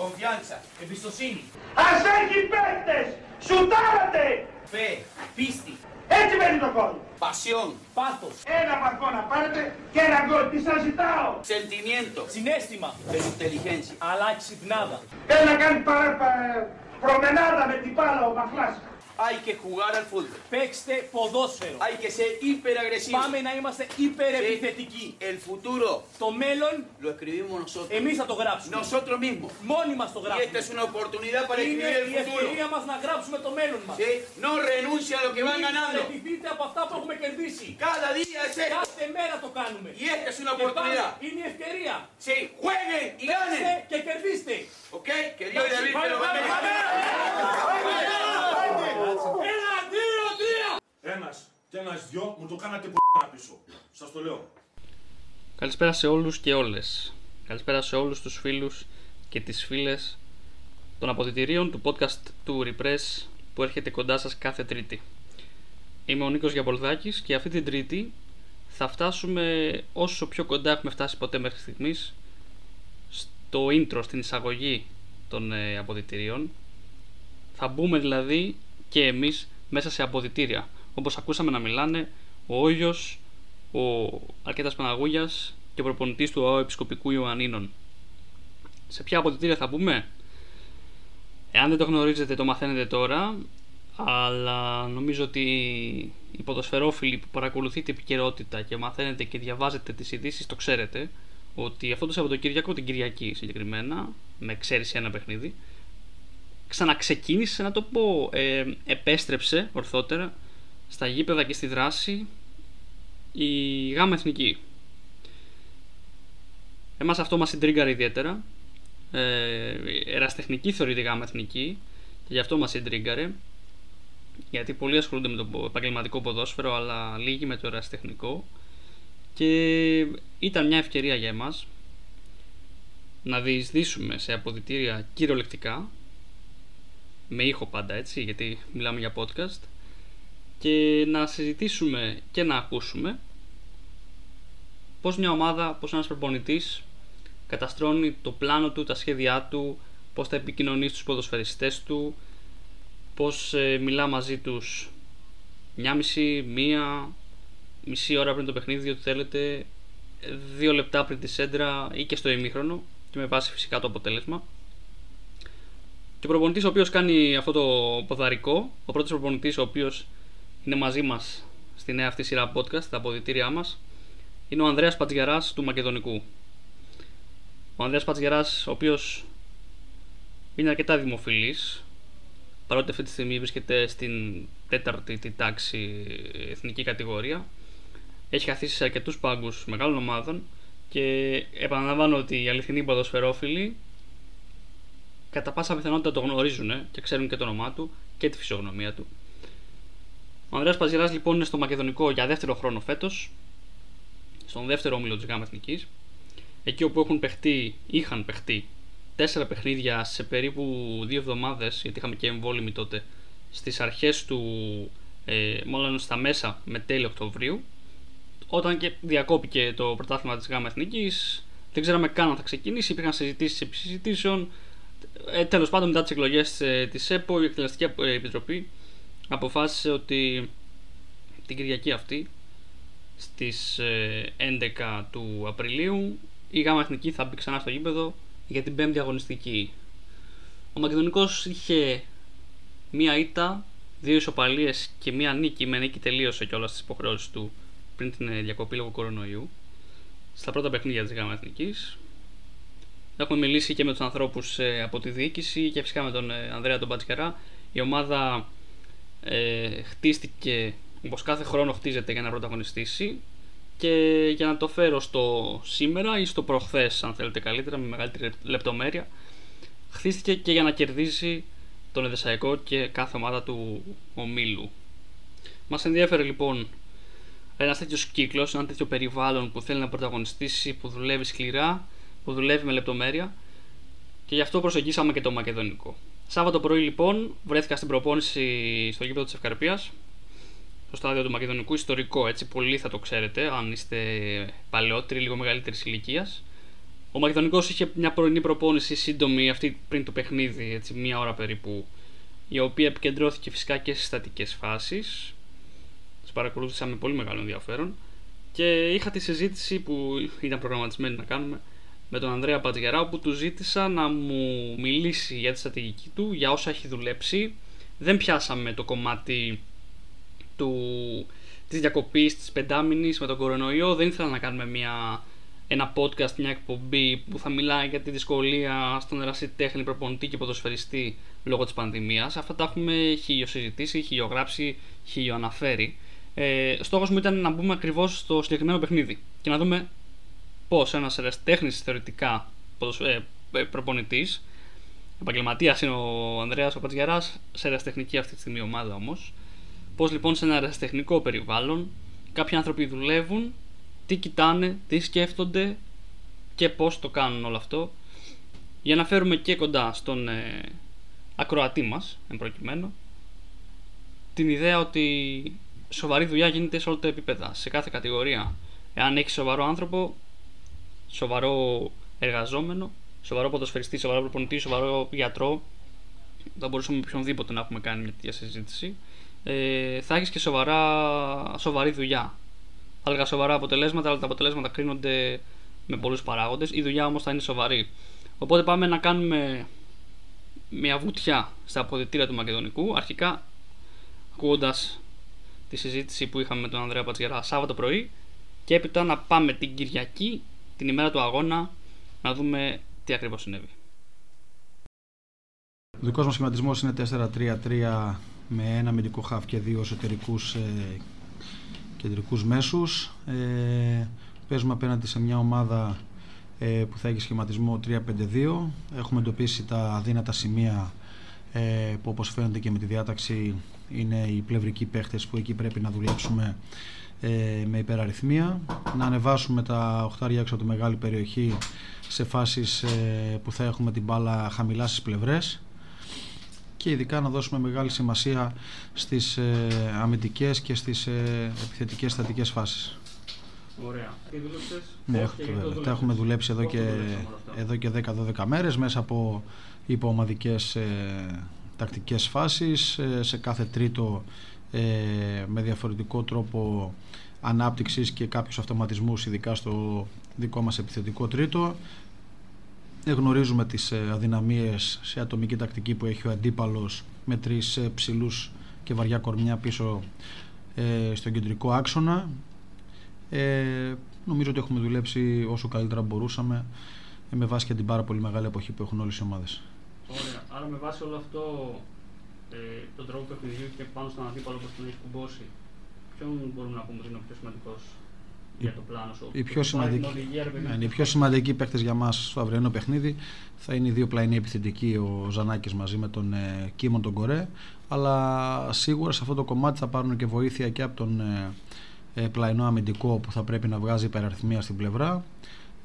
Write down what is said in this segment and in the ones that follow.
Confianza. Εμπιστοσύνη. Ας έχει παίκτες! Σουτάρατε! Fe. Πίστη. Έτσι μένει το κόλ. Pasión. Πάθος. Ένα βαθμό να πάρετε και ένα γκολ. Τι σας ζητάω; Sentimiento. Συνέστημα, Pero inteligencia. αλλά ξυπνάδα. Θέλει να κάνει παρα, πα- προμενάδα με την μπάλα ο Μαχλάς. Hay que jugar al fútbol. Παίξτε ποδόσφαιρο. Hay que ser hiperagresivo. Πάμε να είμαστε υπερεπιθετικοί. El futuro Το μέλλον lo escribimos nosotros. εμείς θα το γράψουμε. Nosotros mismos. Μόνοι μας το Y esta γράψουμε. es una oportunidad para Είναι escribir η el futuro. ευκαιρία μας να γράψουμε το μέλλον μας. ¿Sí? No renuncia a lo que van Μην ganando. παραιτηθείτε από αυτά που έχουμε κερδίσει. Cada día es esto. Κάθε μέρα το κάνουμε. Y esta es una Και πάλι oportunidad. είναι η ευκαιρία. Sí, jueguen y Παίξτε ganen. και κερδίστε. ¿Ok? Que Dios y David te lo Πάμε, bendiga. Ένα, δύο, τρία. Ένας και ένας δυο μου το κάνατε που πίσω. Σας το λέω. Καλησπέρα σε όλους και όλες. Καλησπέρα σε όλους τους φίλους και τις φίλες των αποδητηρίων του podcast του Repress που έρχεται κοντά σας κάθε Τρίτη. Είμαι ο Νίκος Γιαμπολδάκης και αυτή την Τρίτη θα φτάσουμε όσο πιο κοντά έχουμε φτάσει ποτέ μέχρι στιγμής στο intro, στην εισαγωγή των ε, αποδητηρίων. Θα μπούμε δηλαδή και εμείς μέσα σε αποδητήρια. Όπως ακούσαμε να μιλάνε ο Όγιος, ο Αρκέτας Παναγούγιας και ο προπονητής του ΑΟ Επισκοπικού Ιωαννίνων. Σε ποια αποδητήρια θα μπούμε; Εάν δεν το γνωρίζετε το μαθαίνετε τώρα, αλλά νομίζω ότι οι ποδοσφαιρόφιλοι που παρακολουθείτε επικαιρότητα και μαθαίνετε και διαβάζετε τις ειδήσεις το ξέρετε ότι αυτό το Σαββατοκύριακο, την Κυριακή συγκεκριμένα, με εξαίρεση ένα παιχνίδι, ξαναξεκίνησε να το πω, ε, επέστρεψε ορθότερα στα γήπεδα και στη δράση η γάμα εθνική. Εμάς αυτό μας συντρίγκαρε ιδιαίτερα. Ε, εραστεχνική θεωρείται η γάμα εθνική και γι' αυτό μας συντρίγκαρε. Γιατί πολλοί ασχολούνται με το επαγγελματικό ποδόσφαιρο αλλά λίγοι με το εραστεχνικό. Και ήταν μια ευκαιρία για εμάς να διεισδύσουμε σε αποδητήρια κυριολεκτικά με ήχο πάντα έτσι γιατί μιλάμε για podcast και να συζητήσουμε και να ακούσουμε πώς μια ομάδα, πώς ένας προπονητής καταστρώνει το πλάνο του, τα σχέδιά του, πώς θα επικοινωνεί στους ποδοσφαιριστές του, πώς ε, μιλά μαζί τους μια μισή, μία, μισή ώρα πριν το παιχνίδι, ό,τι θέλετε, δύο λεπτά πριν τη σέντρα ή και στο ημίχρονο και με βάση φυσικά το αποτέλεσμα. Και ο προπονητής ο οποίος κάνει αυτό το ποδαρικό, ο πρώτος προπονητής ο οποίος είναι μαζί μας στη νέα αυτή σειρά podcast, τα αποδητήριά μας, είναι ο Ανδρέας Πατζιαράς του Μακεδονικού. Ο Ανδρέας Πατζιαράς, ο οποίος είναι αρκετά δημοφιλής, παρότι αυτή τη στιγμή βρίσκεται στην τέταρτη τη τάξη εθνική κατηγορία, έχει καθίσει σε αρκετούς πάγκους μεγάλων ομάδων και επαναλαμβάνω ότι οι αληθινοί ποδοσφαιρόφιλοι κατά πάσα πιθανότητα το γνωρίζουν και ξέρουν και το όνομά του και τη φυσιογνωμία του. Ο Ανδρέας Παζιράς λοιπόν είναι στο Μακεδονικό για δεύτερο χρόνο φέτος, στον δεύτερο όμιλο της ΓΑΜΑ Εθνικής, εκεί όπου έχουν παιχτεί, είχαν παιχτεί τέσσερα παιχνίδια σε περίπου δύο εβδομάδες, γιατί είχαμε και εμβόλυμη τότε, στις αρχές του, ε, μάλλον στα μέσα με τέλη Οκτωβρίου, όταν και διακόπηκε το πρωτάθλημα της ΓΑΜΑ Εθνικής, δεν ξέραμε καν αν θα ξεκινήσει, υπήρχαν συζητήσεις επί συζητήσεων, ε, τέλος πάντων μετά τις εκλογές ε, της ΕΠΟ η Εκτελεστική ε, Επιτροπή αποφάσισε ότι την Κυριακή αυτή στις ε, 11 του Απριλίου η ΓΑΜΑ Εθνική θα μπει ξανά στο γήπεδο για την πέμπτη αγωνιστική. Ο Μακεδονικός είχε μία ήττα, δύο ισοπαλίες και μία νίκη με νίκη τελείωσε και όλα τις υποχρεώσεις του πριν την ε, διακοπή λόγω κορονοϊού στα πρώτα παιχνίδια της ΓΑΜΑ Εθνικής Έχουμε μιλήσει και με τους ανθρώπους ε, από τη διοίκηση και φυσικά με τον ε, Ανδρέα τον Πατσκερά. Η ομάδα ε, χτίστηκε όπως κάθε χρόνο χτίζεται για να πρωταγωνιστήσει και για να το φέρω στο σήμερα ή στο προχθές αν θέλετε καλύτερα με μεγαλύτερη λεπτομέρεια χτίστηκε και για να κερδίσει τον Εδεσαϊκό και κάθε ομάδα του ομίλου. Μας ενδιαφέρει λοιπόν ένας τέτοιος κύκλος, ένα τέτοιο περιβάλλον που θέλει να πρωταγωνιστήσει, που δουλεύει σκληρά που δουλεύει με λεπτομέρεια και γι' αυτό προσεγγίσαμε και το μακεδονικό. Σάββατο πρωί λοιπόν βρέθηκα στην προπόνηση στο γήπεδο της Ευκαρπίας στο στάδιο του Μακεδονικού, ιστορικό έτσι, πολύ θα το ξέρετε αν είστε παλαιότεροι, λίγο μεγαλύτερης ηλικίας. Ο Μακεδονικός είχε μια πρωινή προπόνηση σύντομη αυτή πριν το παιχνίδι, έτσι μία ώρα περίπου, η οποία επικεντρώθηκε φυσικά και στις στατικές φάσεις. Τις παρακολούθησα με πολύ μεγάλο ενδιαφέρον και είχα τη συζήτηση που ήταν προγραμματισμένη να κάνουμε με τον Ανδρέα Πατζιαρά όπου του ζήτησα να μου μιλήσει για τη στρατηγική του, για όσα έχει δουλέψει. Δεν πιάσαμε το κομμάτι του, της διακοπής της πεντάμινης με τον κορονοϊό, δεν ήθελα να κάνουμε μια, ένα podcast, μια εκπομπή που θα μιλάει για τη δυσκολία στον ερασιτέχνη προπονητή και ποδοσφαιριστή λόγω της πανδημίας. Αυτά τα έχουμε χιλιοσυζητήσει, χιλιογράψει, χιλιοαναφέρει. Ε, στόχος μου ήταν να μπούμε ακριβώς στο συγκεκριμένο παιχνίδι και να δούμε πώ ένας ερασιτέχνης θεωρητικά ε, ε προπονητής, επαγγελματίας είναι ο Ανδρέας ο Πατζιαράς, σε ερασιτεχνική αυτή τη στιγμή ομάδα όμως. Πώ λοιπόν σε ένα ερασιτεχνικό περιβάλλον κάποιοι άνθρωποι δουλεύουν, τι κοιτάνε, τι σκέφτονται και πώς το κάνουν όλο αυτό για να φέρουμε και κοντά στον ε, ακροατή μας, εν προκειμένου, την ιδέα ότι σοβαρή δουλειά γίνεται σε όλα τα επίπεδα, σε κάθε κατηγορία. Εάν έχεις σοβαρό άνθρωπο, σοβαρό εργαζόμενο, σοβαρό ποδοσφαιριστή, σοβαρό προπονητή, σοβαρό γιατρό, θα μπορούσαμε με οποιονδήποτε να έχουμε κάνει μια τέτοια συζήτηση, ε, θα έχεις και σοβαρά, σοβαρή δουλειά. Θα έλεγα σοβαρά αποτελέσματα, αλλά τα αποτελέσματα κρίνονται με πολλούς παράγοντες. Η δουλειά όμως θα είναι σοβαρή. Οπότε πάμε να κάνουμε μια βουτιά στα αποδητήρια του Μακεδονικού. Αρχικά, ακούγοντας τη συζήτηση που είχαμε με τον Ανδρέα Πατσιερά Σάββατο πρωί, και έπειτα να πάμε την Κυριακή την ημέρα του αγώνα να δούμε τι ακριβώς συνέβη. Ο δικός μας σχηματισμός είναι 4-3-3 με ένα αμυντικό χαφ και δύο εσωτερικούς ε, κεντρικούς μέσους. Ε, παίζουμε απέναντι σε μια ομάδα ε, που θα έχει σχηματισμό 3-5-2. Έχουμε εντοπίσει τα αδύνατα σημεία ε, που όπως φαίνεται και με τη διάταξη είναι οι πλευρικοί παίχτες που εκεί πρέπει να δουλέψουμε ε, με υπεραριθμία, να ανεβάσουμε τα οχτάρια έξω από τη μεγάλη περιοχή σε φάσεις ε, που θα έχουμε την μπάλα χαμηλά στις πλευρές και ειδικά να δώσουμε μεγάλη σημασία στις ε, αμυντικές και στις ε, επιθετικές στατικές φάσεις. Ωραία. Τι Ναι, τα έχουμε δουλέψει εδώ και, εδώ και 10-12 μέρες μέσα από υποομαδικές ε, τακτικές φάσεις ε, σε κάθε τρίτο ε, με διαφορετικό τρόπο ανάπτυξης και κάποιους αυτοματισμούς ειδικά στο δικό μας επιθετικό τρίτο γνωρίζουμε τις ε, αδυναμίες σε ατομική τακτική που έχει ο αντίπαλος με τρεις ε, ψηλούς και βαριά κορμιά πίσω ε, στον κεντρικό άξονα ε, νομίζω ότι έχουμε δουλέψει όσο καλύτερα μπορούσαμε με βάση και την πάρα πολύ μεγάλη εποχή που έχουν όλες οι ομάδες. Ωραία. Άρα με βάση όλο αυτό ε, τον τρόπο παιχνιδιού και πάνω στον αντίπαλο που τον έχει κουμπώσει, ποιον μπορούμε να πούμε ότι είναι ο πιο σημαντικός για το πλάνο σου; Οι πιο, σημαντικοί, ναι, οι πιο σημαντικοί παίκτες για μας στο αυριανό παιχνίδι θα είναι οι δύο πλαϊνοί επιθετικοί, ο Ζανάκης μαζί με τον ε, Κίμον τον Κορέ. Αλλά σίγουρα σε αυτό το κομμάτι θα πάρουν και βοήθεια και από τον ε, ε πλαϊνό αμυντικό που θα πρέπει να βγάζει υπεραριθμία στην πλευρά,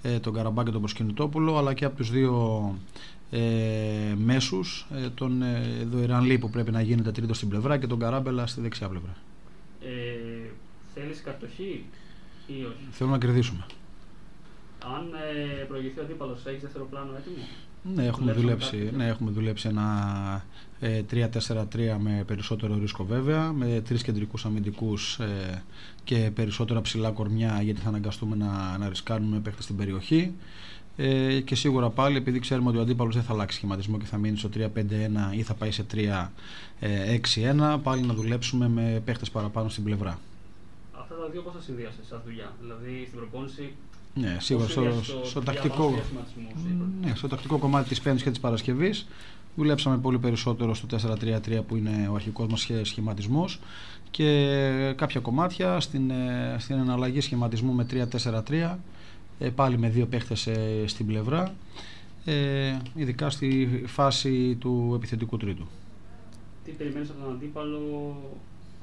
ε, τον Καραμπά και τον Προσκυνητόπουλο, αλλά και από τους δύο ε, μέσους, ε, τον ε, Δοϊρανλή που πρέπει να γίνεται τρίτο στην πλευρά και τον Καράμπελα στη δεξιά πλευρά. Ε, θέλεις κατοχή ή όχι; Θέλουμε να κερδίσουμε. Αν ε, προηγηθεί ο αντίπαλος, έχεις δεύτερο πλάνο έτοιμο. Ναι, έχουμε δουλέψει, ναι, έχουμε δουλέψει ένα ε, 3-4-3 με περισσότερο ρίσκο βέβαια, με τρεις κεντρικούς αμυντικούς ε, και περισσότερα ψηλά κορμιά γιατί θα αναγκαστούμε να, να ρισκάρουμε παίχτες στην περιοχή. Ε, και σίγουρα πάλι επειδή ξέρουμε ότι ο αντίπαλος δεν θα αλλάξει σχηματισμό και θα μείνει στο 3-5-1 ή θα πάει σε 3-6-1, πάλι να δουλέψουμε με παίχτες παραπάνω στην πλευρά. Αυτά τα δύο πώς θα συνδυάσετε σαν δουλειά, δηλαδή στην προπόνηση. Ναι, σίγουρα στο, στο, τακτικό, ναι, στο τακτικό κομμάτι της Πέμπτη και της Παρασκευής δουλέψαμε πολύ περισσότερο στο 4-3-3 που είναι ο αρχικός μας σχηματισμός και κάποια κομμάτια στην, ε, στην εναλλαγή σχηματισμού με 3-4-3 ε, πάλι με δύο παίχτες ε, στην πλευρά ε, ειδικά στη φάση του επιθετικού τρίτου. Τι περιμένεις από τον αντίπαλο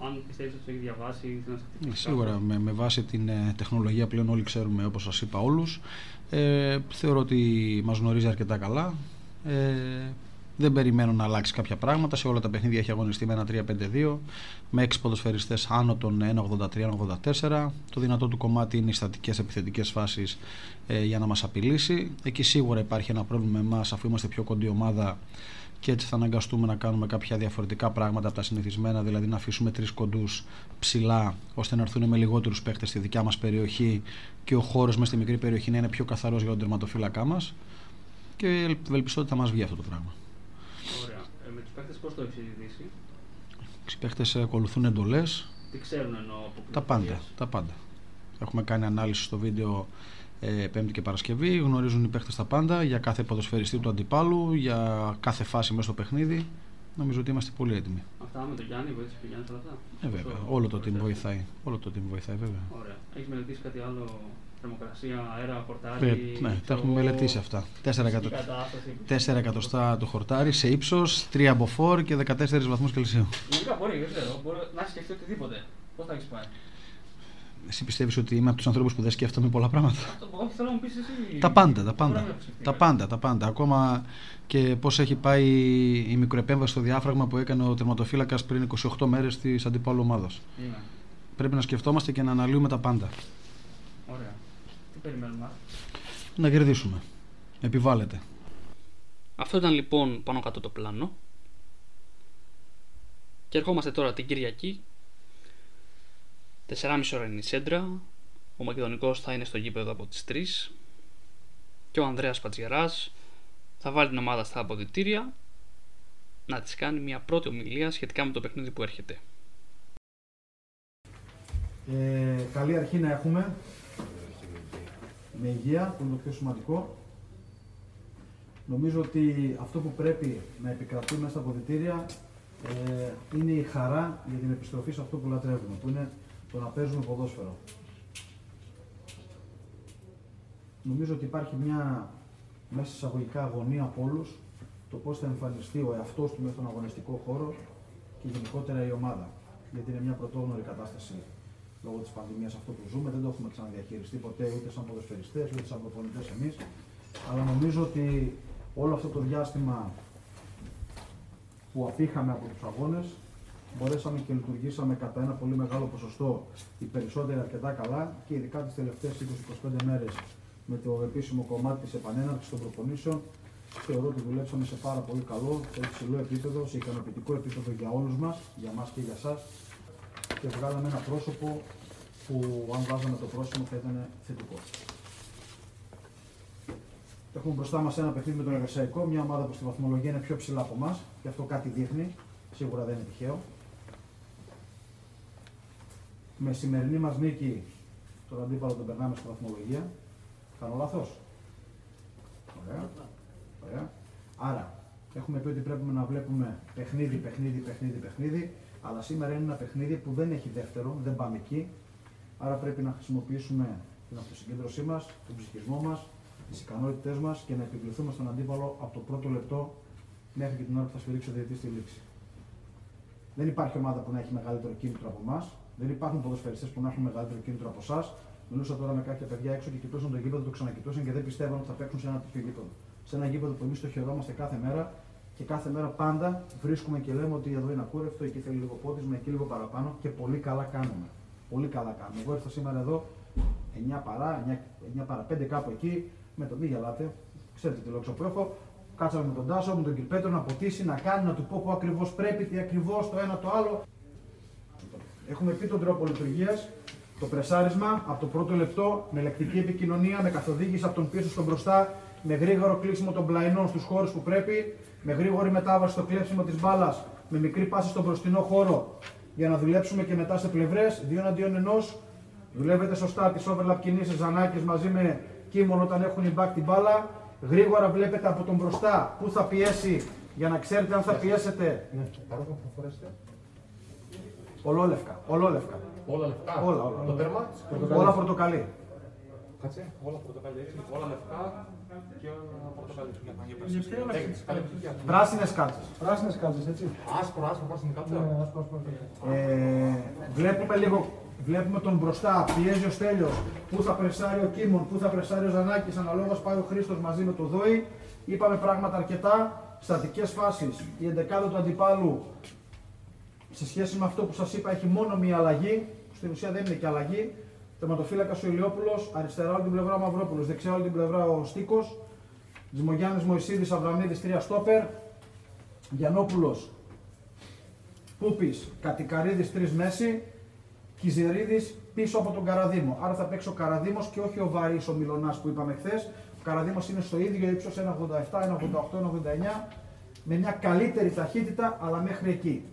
αν πιστεύεις ότι το έχει διαβάσει ή να Σίγουρα με, με βάση την ε, τεχνολογία πλέον όλοι ξέρουμε όπως σας είπα όλους ε, θεωρώ ότι μας γνωρίζει αρκετά καλά ε, Δεν περιμένω να αλλάξει κάποια πράγματα. Σε όλα τα παιχνίδια έχει αγωνιστεί με ένα 3-5-2, με 6 ποδοσφαιριστές άνω των 1,83-1,84. Το δυνατό του κομμάτι είναι οι στατικές επιθετικές φάσεις ε, για να μας απειλήσει. Εκεί σίγουρα υπάρχει ένα πρόβλημα με εμάς, αφού είμαστε πιο κοντή ομάδα και έτσι θα αναγκαστούμε να κάνουμε κάποια διαφορετικά πράγματα από τα συνηθισμένα, δηλαδή να αφήσουμε τρεις κοντούς ψηλά, ώστε να έρθουν με λιγότερους παίχτε στη δικιά μας περιοχή και ο χώρος μέσα στη μικρή περιοχή να είναι πιο καθαρός για τον τερματοφύλακά μας. Και ευελπιστώ ότι θα μας βγει αυτό το πράγμα. Ωραία. Ε, με τους παίχτε πώς το έχεις συζητήσει. Οι παίχτε ακολουθούν εντολές. Τι ξέρουν εννοώ από Τα πάντα, τα πάντα. Έχουμε κάνει ανάλυση στο βίντεο ε, Πέμπτη και Παρασκευή. Γνωρίζουν οι παίχτε τα πάντα για κάθε ποδοσφαιριστή του αντιπάλου, για κάθε φάση μέσα στο παιχνίδι. Νομίζω ότι είμαστε πολύ έτοιμοι. Αυτά με τον Γιάννη, βοήθησε και ο Γιάννης όλα αυτά; Ε, βέβαια. Στο- Όλο το στο team τεστ. βοηθάει. Όλο το team βοηθάει, βέβαια. Ωραία. Έχεις μελετήσει κάτι άλλο, θερμοκρασία, αέρα, χορτάρι. Ε, ναι, τα έχουμε μελετήσει αυτά. 4 εκατο- Η κατάσταση. 4 εκατοστά το χορτάρι σε ύψος, 3 από 4 και 14 βαθμούς Κελσίου. Γενικά μπορεί, δεν ξέρω. Μπορεί να έχεις σκεφτεί οτιδήποτε. Πώς θα έχεις πάει; Εσύ πιστεύεις ότι είμαι από τους ανθρώπους που δεν σκέφτομαι πολλά πράγματα; Αυτό που όχι θέλω να μου πεις εσύ. Τα πάντα, τα Μπορεί να πάντα. μην έχω σκεφτεί Τα κάτι. πάντα, τα πάντα. Ακόμα και πώς έχει πάει η μικροεπέμβαση στο διάφραγμα που έκανε ο τερματοφύλακας πριν 28 μέρες της αντιπάλου ομάδας. Είναι. Πρέπει να σκεφτόμαστε και να αναλύουμε τα πάντα. Ωραία. Τι περιμένουμε; Να κερδίσουμε. Επιβάλλεται. Αυτό ήταν λοιπόν πάνω κάτω το πλάνο. Και ερχόμαστε τώρα την Κυριακή. 4,5 ώρα είναι η Σέντρα. Ο Μακεδονικός θα είναι στο γήπεδο από τις 3. Και ο Ανδρέας Πατζιαράς θα βάλει την ομάδα στα αποδητήρια να της κάνει μια πρώτη ομιλία σχετικά με το παιχνίδι που έρχεται. Ε, καλή αρχή να έχουμε. Με υγεία, που είναι το πιο σημαντικό. Νομίζω ότι αυτό που πρέπει να επικρατεί μέσα στα αποδητήρια ε, είναι η χαρά για την επιστροφή σε αυτό που λατρεύουμε, που είναι το να παίζουμε ποδόσφαιρο. Νομίζω ότι υπάρχει μια μέσα εισαγωγικά αγωνία από όλους το πώς θα εμφανιστεί ο εαυτός του μέσα στον αγωνιστικό χώρο και γενικότερα η ομάδα. Γιατί είναι μια πρωτόγνωρη κατάσταση λόγω της πανδημίας αυτό που ζούμε. Δεν το έχουμε ξαναδιαχειριστεί ποτέ ούτε σαν ποδοσφαιριστές ούτε σαν προπονητές εμείς. Αλλά νομίζω ότι όλο αυτό το διάστημα που απήχαμε από τους αγώνες μπορέσαμε και λειτουργήσαμε κατά ένα πολύ μεγάλο ποσοστό οι περισσότεροι αρκετά καλά και ειδικά τις τελευταίες 20-25 μέρες με το επίσημο κομμάτι της επανέναρξης των προπονήσεων. Θεωρώ ότι δουλέψαμε σε πάρα πολύ καλό, σε υψηλό επίπεδο, σε ικανοποιητικό επίπεδο για όλους μας, για μας και για εσά. Και βγάλαμε ένα πρόσωπο που, αν βάζαμε το πρόσωπο, θα ήταν θετικό. Έχουμε μπροστά μας ένα παιχνίδι με τον Εργασιακό, μια ομάδα που στη βαθμολογία είναι πιο ψηλά από εμάς και αυτό κάτι δείχνει. Σίγουρα δεν είναι τυχαίο. Με σημερινή μας νίκη, τον αντίπαλο τον περνάμε στη βαθμολογία. Κάνω λάθος; Ωραία. Ωραία. Άρα, έχουμε πει ότι πρέπει να βλέπουμε παιχνίδι, παιχνίδι, παιχνίδι, παιχνίδι. Αλλά σήμερα είναι ένα παιχνίδι που δεν έχει δεύτερο, δεν πάμε εκεί. Άρα πρέπει να χρησιμοποιήσουμε την αυτοσυγκέντρωσή μας, τον ψυχισμό μας, τις ικανότητές μας και να επιβληθούμε στον αντίπαλο από το πρώτο λεπτό μέχρι και την ώρα που θα σφυρίξει ο διαιτητής στη λήξη. Δεν υπάρχει ομάδα που να έχει μεγαλύτερο κίνητρο από εμάς. Δεν υπάρχουν ποδοσφαιριστές που να έχουν μεγαλύτερο κίνητρο από εσάς. Μιλούσα τώρα με κάποια παιδιά έξω και κοιτούσαν το γήπεδο, το ξανακοιτούσαν και δεν πιστεύαν ότι θα παίξουν σε ένα τέτοιο γήπεδο. Σε ένα γήπεδο που εμείς το χαιρόμαστε κάθε μέρα και κάθε μέρα πάντα βρίσκουμε και λέμε ότι εδώ είναι ακούρευτο, εκεί θέλει λίγο πότισμα, εκεί λίγο παραπάνω και πολύ καλά κάνουμε. Πολύ καλά κάνουμε. Εγώ ήρθα σήμερα εδώ 9 παρά, 9, 9 παρά 5 κάπου εκεί, με το μη γελάτε. Ξέρετε τη λόξα που έχω. Κάτσαμε με τον Τάσο, με τον κύριο Πέτρο να ποτίσει, να κάνει, να του πω πού ακριβώς πρέπει, τι ακριβώς το ένα το άλλο. Έχουμε πει τον τρόπο λειτουργίας, το πρεσάρισμα από το πρώτο λεπτό, με λεκτική επικοινωνία, με καθοδήγηση από τον πίσω στον μπροστά, με γρήγορο κλείσιμο των πλαϊνών στους χώρους που πρέπει, με γρήγορη μετάβαση στο κλέψιμο της μπάλας, με μικρή πάση στον μπροστινό χώρο για να δουλέψουμε και μετά σε πλευρές, δύο εναντίον ενός. Δουλεύετε σωστά τις overlap κινήσεις Ζανάκης μαζί με Κίμων όταν έχουν η back την μπάλα. Γρήγορα βλέπετε από τον μπροστά πού θα πιέσει για να ξέρετε αν θα πιέσετε. Ναι, παράδειγμα που φορέσετε. Ολόλευκα. Ολόλευκα. Όλα λεφτά. Όλα, όλα. Το τέρμα. Όλα πορτοκαλί. Κάτσε. Όλα πορτοκαλί. έτσι. Όλα λεφτά και όλα πορτοκαλί. Έχεις καλή επιτυχία. Πράσινες κάτσε. Πράσινες κάτσε, έτσι. Άσπρο, άσπρο, πράσινη κάτσα. Ναι, άσπρο, άσπρο. Ε, βλέπουμε λίγο. Βλέπουμε τον μπροστά, πιέζει ο Στέλιος, πού θα πρεσάρει ο Κίμων, πού θα πρεσάρει ο Ζανάκης, αναλόγως πάει ο Χρήστος μαζί με το Δόη. Είπαμε πράγματα αρκετά στατικές φάσεις, η εντεκάδα του αντιπάλου σε σχέση με αυτό που σας είπα έχει μόνο μία αλλαγή, που στην ουσία δεν είναι και αλλαγή. Τερματοφύλακα ο Ηλιόπουλος, αριστερά όλη την πλευρά ο Μαυρόπουλος, δεξιά όλη την πλευρά ο Στίκος, Τζιμογιάννης Μωυσίδης, Αβραμίδης, τρία στόπερ, Γιαννόπουλος, Πούπης, Κατικαρίδης, τρεις μέση, Κιζερίδης πίσω από τον Καραδίμο. Άρα θα παίξει ο Καραδίμος και όχι ο Βαρύς ο Μιλωνάς που είπαμε χθες. Ο Καραδίμος είναι στο ίδιο ύψος 1,87, 1,88, 1,89 με μια καλύτερη ταχύτητα αλλά μέχρι εκεί.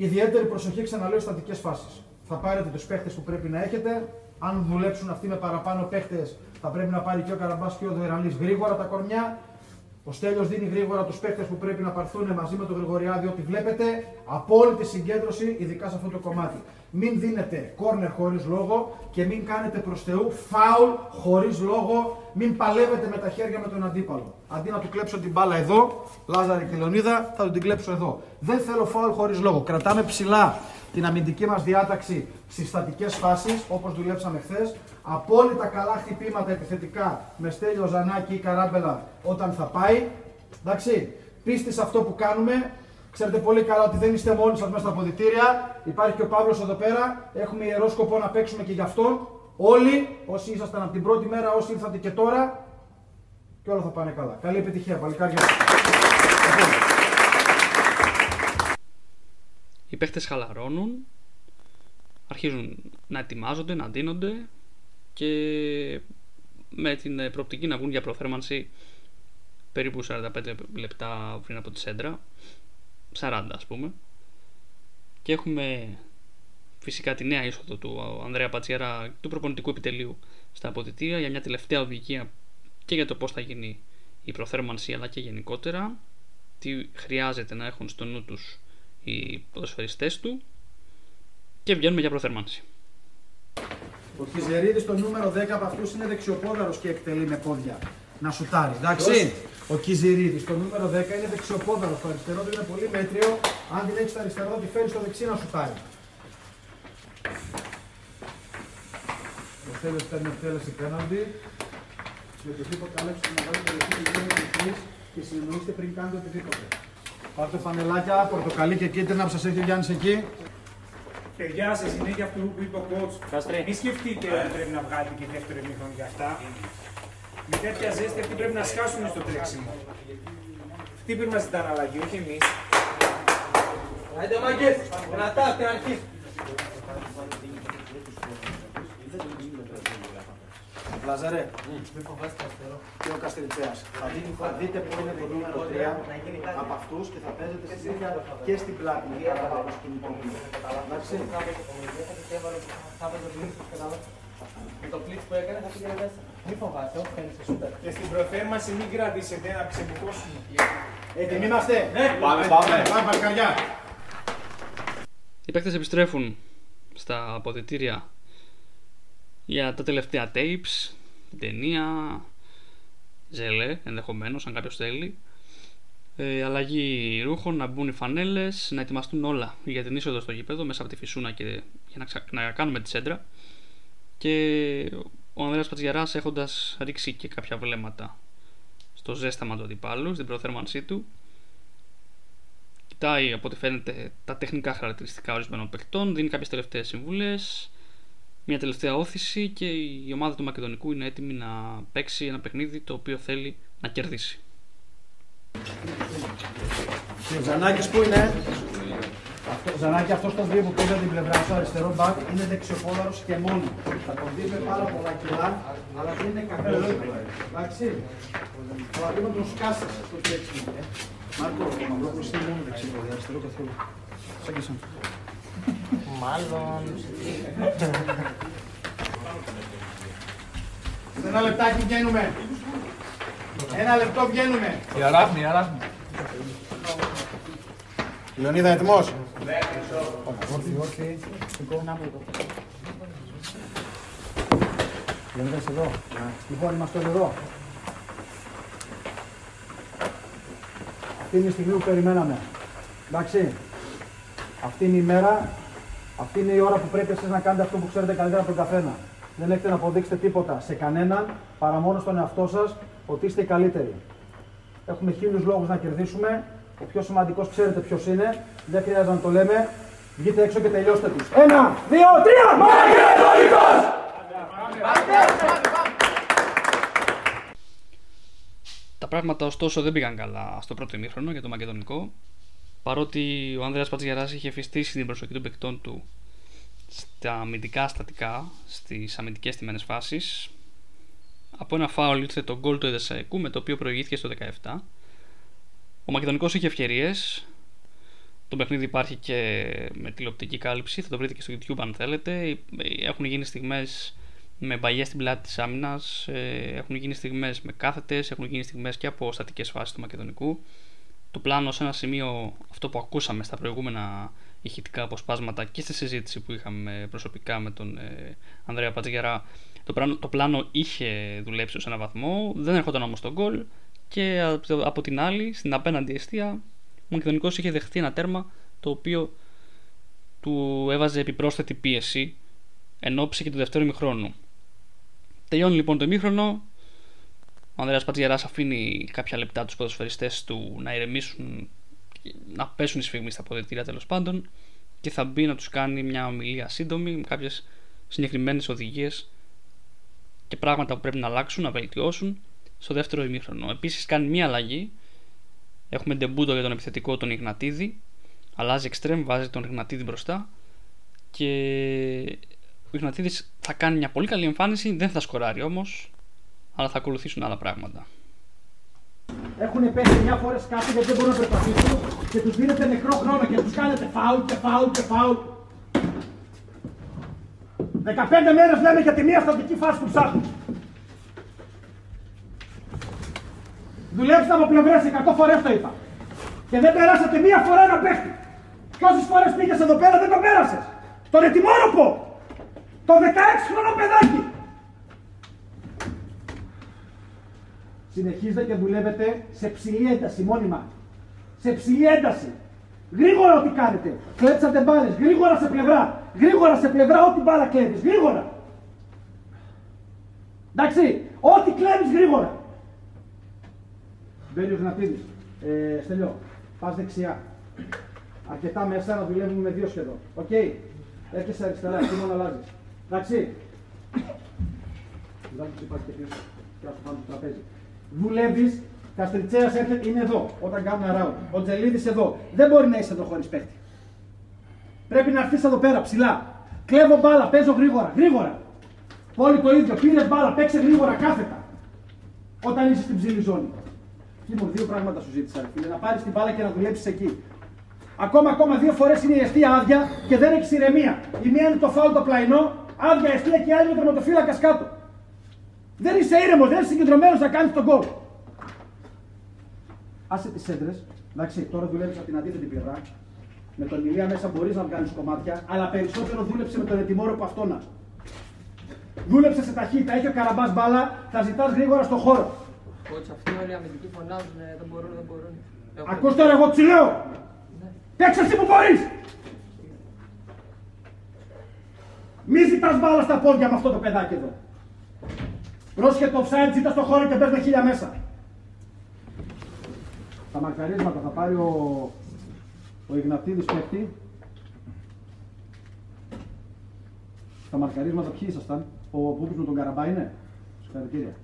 Ιδιαίτερη προσοχή ξαναλέω στατικές φάσεις. Θα πάρετε τους παίχτες που πρέπει να έχετε. Αν δουλέψουν αυτοί με παραπάνω παίχτες, θα πρέπει να πάρει και ο Καραμπάς και ο Δοερανή γρήγορα τα κορμιά. Ο Στέλιος δίνει γρήγορα τους παίχτε που πρέπει να παρθούν μαζί με τον Γρηγοριάδη. Ό,τι βλέπετε, απόλυτη συγκέντρωση, ειδικά σε αυτό το κομμάτι. Μην δίνετε κόρνερ χωρίς λόγο και μην κάνετε προς Θεού φάουλ χωρίς λόγο. Μην παλεύετε με τα χέρια με τον αντίπαλο. Αντί να του κλέψω την μπάλα εδώ, Λάζαρη και Λεωνίδα, θα του την κλέψω εδώ. Δεν θέλω φάουλ χωρίς λόγο. Κρατάμε ψηλά την αμυντική μας διάταξη στις στατικές φάσεις, όπως δουλέψαμε χθες. Απόλυτα καλά χτυπήματα επιθετικά με Στέλιο Ζανάκη ή Καράμπελα όταν θα πάει. Εντάξει, πίστης σε αυτό που κάνουμε. Ξέρετε πολύ καλά ότι δεν είστε μόνοι σας μέσα στα αποδητήρια. Υπάρχει και ο Παύλος εδώ πέρα. Έχουμε ιερό σκοπό να παίξουμε και γι' αυτόν. Όλοι, όσοι ήσασταν από την πρώτη μέρα, όσοι ήρθατε και τώρα, και όλα θα πάνε καλά. Καλή επιτυχία, παλικάρια. Οι παίχτες χαλαρώνουν, αρχίζουν να ετοιμάζονται, να ντύνονται και με την ε, προοπτική να βγουν για προθέρμανση περίπου 45 λεπτά πριν από τη σέντρα 40 ας πούμε. Και έχουμε φυσικά τη νέα είσοδο του Ανδρέα Πατσιέρα του προπονητικού επιτελείου στα αποδητήρια για μια τελευταία οδηγία και για το πώς θα γίνει η προθέρμανση αλλά και γενικότερα τι χρειάζεται να έχουν στο νου τους οι ποδοσφαιριστές του και βγαίνουμε για προθέρμανση. Ο Κιζερίδης το νούμερο 10 από αυτούς είναι δεξιοπόδαρος και εκτελεί με πόδια να σουτάρει. Εντάξει. Ο Κιζηρίδης το νούμερο 10 είναι δεξιοπόδαρος. Το αριστερό του είναι πολύ μέτριο. Αν την έχεις στο αριστερό, τη φέρει στο δεξί να σουτάρει. Ο Θέλος παίρνει εκτέλεση πέναντι. Σε οτιδήποτε άλλαξε να βάλει το δεξί του και συνεννοείστε πριν κάνετε οτιδήποτε. Πάρτε φανελάκια, πορτοκαλί και κίτρινα που σας έχει ο Γιάννης εκεί. Παιδιά, σε συνέχεια αυτού που είπε ο coach, μην σκεφτείτε ότι πρέπει να βγάλετε και δεύτερο ημίχρονο για αυτά. Με τέτοια ζέστη αυτοί πρέπει να σκάσουν στο τρέξιμο. Αυτοί πρέπει να ζητάνε αλλαγή, όχι εμείς. Άντε μάγκες, κρατά, την αρχή. Λαζαρέ, και ο Καστεριτσέας. Θα δείτε, θα δείτε που είναι το νούμερο 3 από αυτούς και θα παίζετε στη συνέχεια και στην πλάτη. Μην καταλάβω κινητοποιεί. Εντάξει. Με το πλήц που έκανε θα πήγαινε μέσα. Μη φοβάσαι, όχι φαίνεσαι σούπερ. Και στην προθέρμανση μην κρατήσετε να ξεμπουκώσουμε. Έτοιμοι είμαστε. Πάμε, πάμε. Πάμε, παλικαριά. Οι παίκτες επιστρέφουν στα αποδητήρια για τα τελευταία tapes, την ταινία, ζελέ ενδεχομένως αν κάποιος θέλει. Ε, αλλαγή ρούχων, να μπουν οι φανέλες, να ετοιμαστούν όλα για την είσοδο στο γήπεδο μέσα από τη φυσούνα και για να, ξα... να κάνουμε τη σέντρα. Και ο Ανδρέας Πατζιαράς έχοντας ρίξει και κάποια βλέμματα στο ζέσταμα του αντιπάλου, στην προθέρμανσή του κοιτάει από ό,τι φαίνεται τα τεχνικά χαρακτηριστικά ορισμένων παιχτών, δίνει κάποιες τελευταίες συμβουλές μια τελευταία όθηση και η ομάδα του Μακεδονικού είναι έτοιμη να παίξει ένα παιχνίδι το οποίο θέλει να κερδίσει. Ο Ζανάκης που είναι. Αυτό, Ζανάκη, αυτός τον δύο που πήρε την πλευρά στο αριστερό μπακ είναι δεξιοπόδαρος και μόνος. Θα τον δει με πάρα πολλά κιλά, αλλά δεν είναι κακό. Εντάξει. Αλλά πρέπει να τον σκάσεις στο τρέξιμο. Μάρκο, ο Μαυρόπουλος είναι μόνο δεξιοπόδαρος, αριστερό καθόλου. Σαν και σαν. Μάλλον. Ένα λεπτάκι βγαίνουμε. Ένα λεπτό βγαίνουμε. Η αράχνη, η αράχνη. Λεωνίδα, έτοιμος; Λεωνίδα, είσαι εδώ. Λοιπόν, είμαστε όλοι εδώ. Αυτή είναι η στιγμή που περιμέναμε. Εντάξει. Αυτή είναι η μέρα, αυτή είναι η ώρα που πρέπει εσείς να κάνετε αυτό που ξέρετε καλύτερα από τον καθένα. Δεν έχετε να αποδείξετε τίποτα σε κανέναν παρά μόνο στον εαυτό σας ότι είστε οι καλύτεροι. Έχουμε χίλιους λόγους να κερδίσουμε. Ο πιο σημαντικός ξέρετε ποιος είναι. Δεν χρειάζεται να το λέμε. Βγείτε έξω και τελειώστε τους. Ένα, δύο, τρία! Μακεδονικό! Τα πράγματα ωστόσο δεν πήγαν καλά στο πρώτο ημίχρονο για το Μακεδονικό. Παρότι ο Ανδρέας Πατζιαράς είχε φυστήσει την προσοχή των παικτών του στα αμυντικά στατικά, στις αμυντικές τιμένες φάσεις, από ένα φάουλ ήρθε το γκολ του Εδεσαϊκού με το οποίο προηγήθηκε στο 17. Ο Μακεδονικός είχε ευκαιρίες. Το παιχνίδι υπάρχει και με τηλεοπτική κάλυψη, θα το βρείτε και στο YouTube αν θέλετε. Έχουν γίνει στιγμές με μπαγιές στην πλάτη της άμυνας, ε, έχουν γίνει στιγμές με κάθετες, έχουν γίνει στιγμές και από στατικές φάσεις του Μακεδονικού. Το πλάνο σε ένα σημείο, αυτό που ακούσαμε στα προηγούμενα ηχητικά αποσπάσματα και στη συζήτηση που είχαμε προσωπικά με τον ε, Ανδρέα Πατζηγερά, το, πλάνο, το πλάνο είχε δουλέψει σε ένα βαθμό, δεν έρχονταν όμως τον γκολ και από την άλλη, στην απέναντι αιστεία, ο Μακεδονικός είχε δεχτεί ένα τέρμα το οποίο του έβαζε επιπρόσθετη πίεση εν ώψη και του δεύτερου ημιχρόνου. Τελειώνει λοιπόν το ημίχρονο. Ο Ανδρέας Πατζιαράς αφήνει κάποια λεπτά τους ποδοσφαιριστές του να ηρεμήσουν, να πέσουν οι σφίγμοι στα ποδητήρια τέλος πάντων και θα μπει να τους κάνει μια ομιλία σύντομη με κάποιες συγκεκριμένες οδηγίες και πράγματα που πρέπει να αλλάξουν, να βελτιώσουν στο δεύτερο ημίχρονο. Επίσης κάνει μια αλλαγή. Έχουμε ντεμπούτο για τον επιθετικό τον Ιγνατίδη. Αλλάζει εξτρέμ, βάζει τον Ιγνατίδη μπροστά και ο Ιγνατίδης θα κάνει μια πολύ καλή εμφάνιση, δεν θα σκοράρει όμως, αλλά θα ακολουθήσουν άλλα πράγματα. Έχουν πέσει μια φορές κάτι γιατί δεν μπορούν να περπατήσουν και τους δίνετε νεκρό χρόνο και τους κάνετε φάουλ και φάουλ και φάουλ. 15 μέρες λέμε για τη μία στατική φάση που ψάχνουν. Δουλέψτε από πλευρές 100 φορές το είπα. Και δεν περάσατε μία φορά ένα παίχτη. Πόσε φορές πήγες εδώ πέρα δεν το πέρασες. Τον ετοιμόρροπο. Το 16χρονο παιδάκι. Συνεχίζετε και δουλεύετε σε ψηλή ένταση μόνιμα. Σε ψηλή ένταση. Γρήγορα ό,τι κάνετε. Κλέψατε μπάλα. Γρήγορα σε πλευρά. Γρήγορα σε πλευρά ό,τι μπάλα κλέβει. Γρήγορα. Εντάξει. Ό,τι κλέβεις γρήγορα. Μπαίνει ο Γνατίδης. Ε, Στέλιο. Πας δεξιά. Αρκετά μέσα να δουλεύουμε με δύο σχεδόν. Okay. Έρχεσαι αριστερά. Τι μόνο αλλάζεις. Εντάξει. Εντάξει, υπάρχει και πίσω. Και πάνω στο τραπέζι. Δουλεύεις, Καστριτσέα είναι εδώ όταν κάνουμε around. Ο Τζελίδης εδώ. Δεν μπορεί να είσαι εδώ χωρίς παίχτη. Πρέπει να έρθεις εδώ πέρα ψηλά. Κλέβω μπάλα, παίζω γρήγορα. Γρήγορα. Όλοι το ίδιο. Πήρες μπάλα, παίξε γρήγορα κάθετα. Όταν είσαι στην ψηλή ζώνη. μου δύο πράγματα σου ζήτησα. Φίλε, να πάρεις την μπάλα και να δουλέψεις εκεί. Ακόμα, ακόμα δύο φορές είναι η αιστεία άδεια και δεν έχεις ηρεμία. Η μία είναι το φάουλ το πλαϊνό άδεια αιστεία και άλλη με τερματοφύλακας κάτω. Δεν είσαι ήρεμος, δεν είσαι συγκεντρωμένος να κάνεις τον κόλ. Άσε τις έντρε. Εντάξει, τώρα δουλεύεις από την αντίθετη πλευρά. Με τον Ηλία μέσα μπορείς να βγάλεις κομμάτια, αλλά περισσότερο δούλεψε με τον ετοιμόρο που αυτόνα. Δούλεψε σε ταχύτητα, έχει ο καραμπάς μπάλα, θα ζητάς γρήγορα στον χώρο. Κότσα, αυτοί όλοι οι αμυντικοί φωνάζουν, δεν μπορούν, δεν μπορούν. Ακούστε τώρα, εγώ τσιλέω. Ναι. Παίξε εσύ που μπορείς. Μη ζητάς μπάλα στα πόδια με αυτό το παιδάκι εδώ. Πρόσχε το offside, ζήτα στο χώρο και μπες με χίλια μέσα. Τα μακαρίσματα θα πάρει ο, ο Ιγνατίδης παίχτη. Τα μαρκαρίσματα ποιοι ήσασταν; Ο Πούπης με τον Καραμπά είναι; Συγχαρητήρια.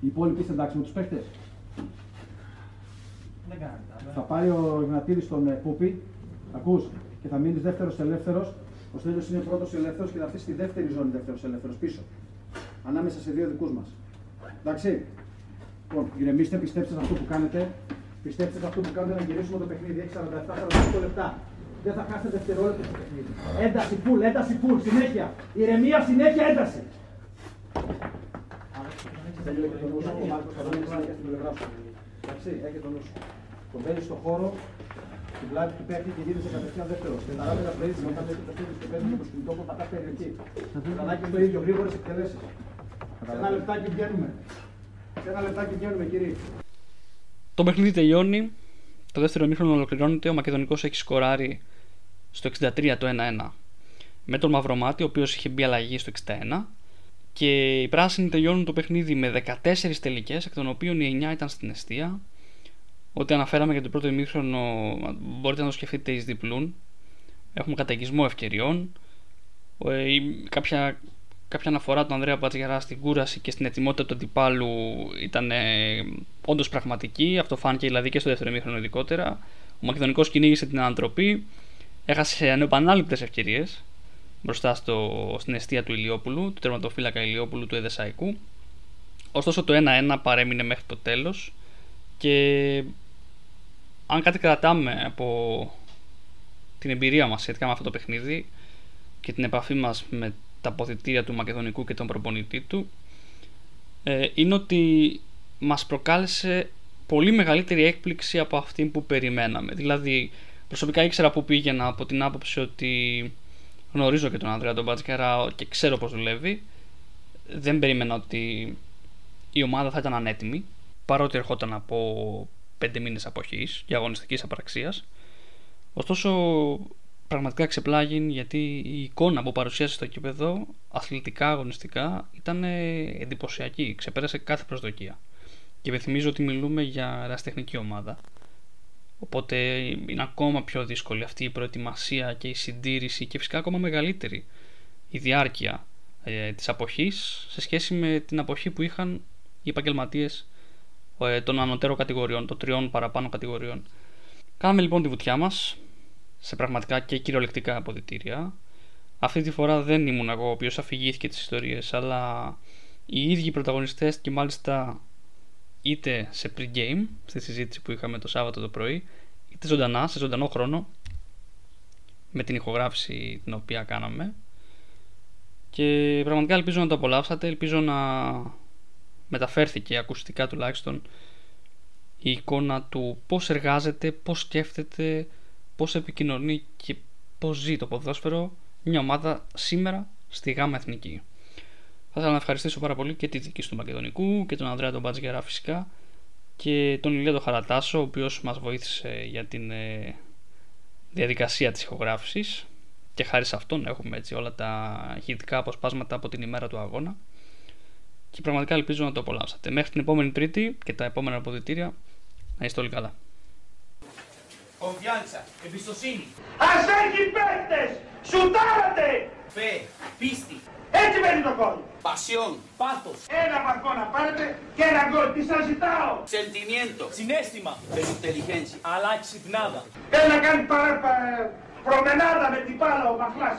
Οι υπόλοιποι είστε εντάξει με τους παίχτες. Θα πάρει ο Ιγνατίδης τον ε, Πούπη. Ακούς και θα μείνεις δεύτερος ελεύθερος. Ο Στέλιος είναι πρώτος ελεύθερος και θα έρθει στη δεύτερη ζώνη δεύτερος ελεύθερος πίσω. Ανάμεσα σε δύο δικούς μας. Εντάξει. Λοιπόν, ηρεμήστε, πιστέψτε σε αυτό που κάνετε. Πιστέψτε σε αυτό που κάνετε να γυρίσουμε το παιχνίδι. Έχεις 47-48 λεπτά. Δεν θα χάσετε δευτερόλεπτα το παιχνίδι. Ένταση, πουλ, ένταση, πουλ, συνέχεια. Ηρεμία, συνέχεια, ένταση. Τελειώνει το νου σου, ο Μάρκος θα συνέχεια στην πλευρά σου. Εντάξει, έχει το νου σου. Το μπαίνει στο χώρο, στην πλάτη του παίχτη και γίνεσαι κατευθείαν δεύτερο. Και τα ράβια πλαίσια όταν έχει το χέρι και παίρνει το σκηνικό που πατά εκεί. Κανάκι το ίδιο, γρήγορες εκτελέσεις. Σε ένα λεπτάκι βγαίνουμε. Σε ένα λεπτάκι βγαίνουμε, κύριε. Το παιχνίδι τελειώνει. Το δεύτερο μήχρονο ολοκληρώνεται. Ο Μακεδονικός έχει σκοράρει στο 63 το 1-1 με τον Μαυρομάτι, ο οποίος είχε μπει αλλαγή στο 61. Και οι πράσινοι τελειώνουν το παιχνίδι με 14 τελικές, εκ των οποίων οι 9 ήταν στην αιστεία. Ό,τι αναφέραμε για το πρώτο ημίχρονο μπορείτε να το σκεφτείτε εις διπλούν. Έχουμε καταιγισμό ευκαιριών. Ε, κάποια, κάποια αναφορά του Ανδρέα Πατζιαρά στην κούραση και στην ετοιμότητα του αντιπάλου ήταν ε, όντως πραγματική. Αυτό φάνηκε δηλαδή και στο δεύτερο ημίχρονο ειδικότερα. Ο Μακεδονικός κυνήγησε την ανατροπή. Έχασε ανεπανάληπτες ευκαιρίες μπροστά στο, στην αιστεία του Ηλιόπουλου, του τερματοφύλακα Ηλιόπουλου του Εδεσαϊκού. Ωστόσο το 1-1 παρέμεινε μέχρι το τέλος και αν κάτι κρατάμε από την εμπειρία μας σχετικά με αυτό το παιχνίδι και την επαφή μας με τα αποθητήρια του Μακεδονικού και τον προπονητή του ε, είναι ότι μας προκάλεσε πολύ μεγαλύτερη έκπληξη από αυτή που περιμέναμε. Δηλαδή προσωπικά ήξερα που πήγαινα από την άποψη ότι γνωρίζω και τον Ανδρέα τον Μπατσκέρα και ξέρω πώς δουλεύει. Δεν περίμενα ότι η ομάδα θα ήταν ανέτοιμη παρότι ερχόταν από πέντε μήνες αποχής και αγωνιστικής απαραξίας. Ωστόσο, πραγματικά ξεπλάγει γιατί η εικόνα που παρουσίασε στο κήπεδο, αθλητικά, αγωνιστικά, ήταν εντυπωσιακή. Ξεπέρασε κάθε προσδοκία. Και υπενθυμίζω ότι μιλούμε για εραστεχνική ομάδα. Οπότε είναι ακόμα πιο δύσκολη αυτή η προετοιμασία και η συντήρηση και φυσικά ακόμα μεγαλύτερη η διάρκεια ε, της αποχής σε σχέση με την αποχή που είχαν οι επαγγελματίες ε, των ανωτέρων κατηγοριών, των τριών παραπάνω κατηγοριών. Κάναμε λοιπόν τη βουτιά μας σε πραγματικά και κυριολεκτικά αποδητήρια. Αυτή τη φορά δεν ήμουν εγώ ο οποίος αφηγήθηκε τις ιστορίες, αλλά οι ίδιοι πρωταγωνιστές και μάλιστα είτε σε pre-game, στη συζήτηση που είχαμε το Σάββατο το πρωί, είτε ζωντανά, σε ζωντανό χρόνο, με την ηχογράφηση την οποία κάναμε. Και πραγματικά ελπίζω να το απολαύσατε, ελπίζω να μεταφέρθηκε ακουστικά τουλάχιστον η εικόνα του πώς εργάζεται, πώς σκέφτεται, πώς επικοινωνεί και πώς ζει το ποδόσφαιρο μια ομάδα σήμερα στη ΓΑΜΑ Εθνική. Θα ήθελα να ευχαριστήσω πάρα πολύ και τη δική του Μακεδονικού και τον Ανδρέα τον Μπατζγερά φυσικά και τον Ηλία τον Χαρατάσο ο οποίος μας βοήθησε για την ε, διαδικασία της ηχογράφησης και χάρη σε αυτόν έχουμε έτσι όλα τα ηχητικά αποσπάσματα από την ημέρα του αγώνα και πραγματικά ελπίζω να το απολαύσατε. Μέχρι την επόμενη Τρίτη και τα επόμενα αποδητήρια να είστε όλοι καλά. Κομφιάντσα, εμπιστοσύνη. Ας έχει παίκτες! Σουτάρατε! Φε, πίστη. Έτσι μένει το κόλ. Πασιόν, πάθος. Ένα βαθμό να πάρετε και ένα γκολ. Τι σας ζητάω; Sentimiento. Συνέστημα. Pero inteligencia. Αλλά ξυπνάδα. Θέλει να κάνει παρά, παρά, προμενάδα με την μπάλα ο Μαχλάς.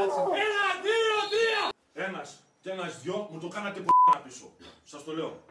Ένα, δύο, τρία. Ένας και ένας δυο μου το κάνατε π***να πίσω. Σας το λέω.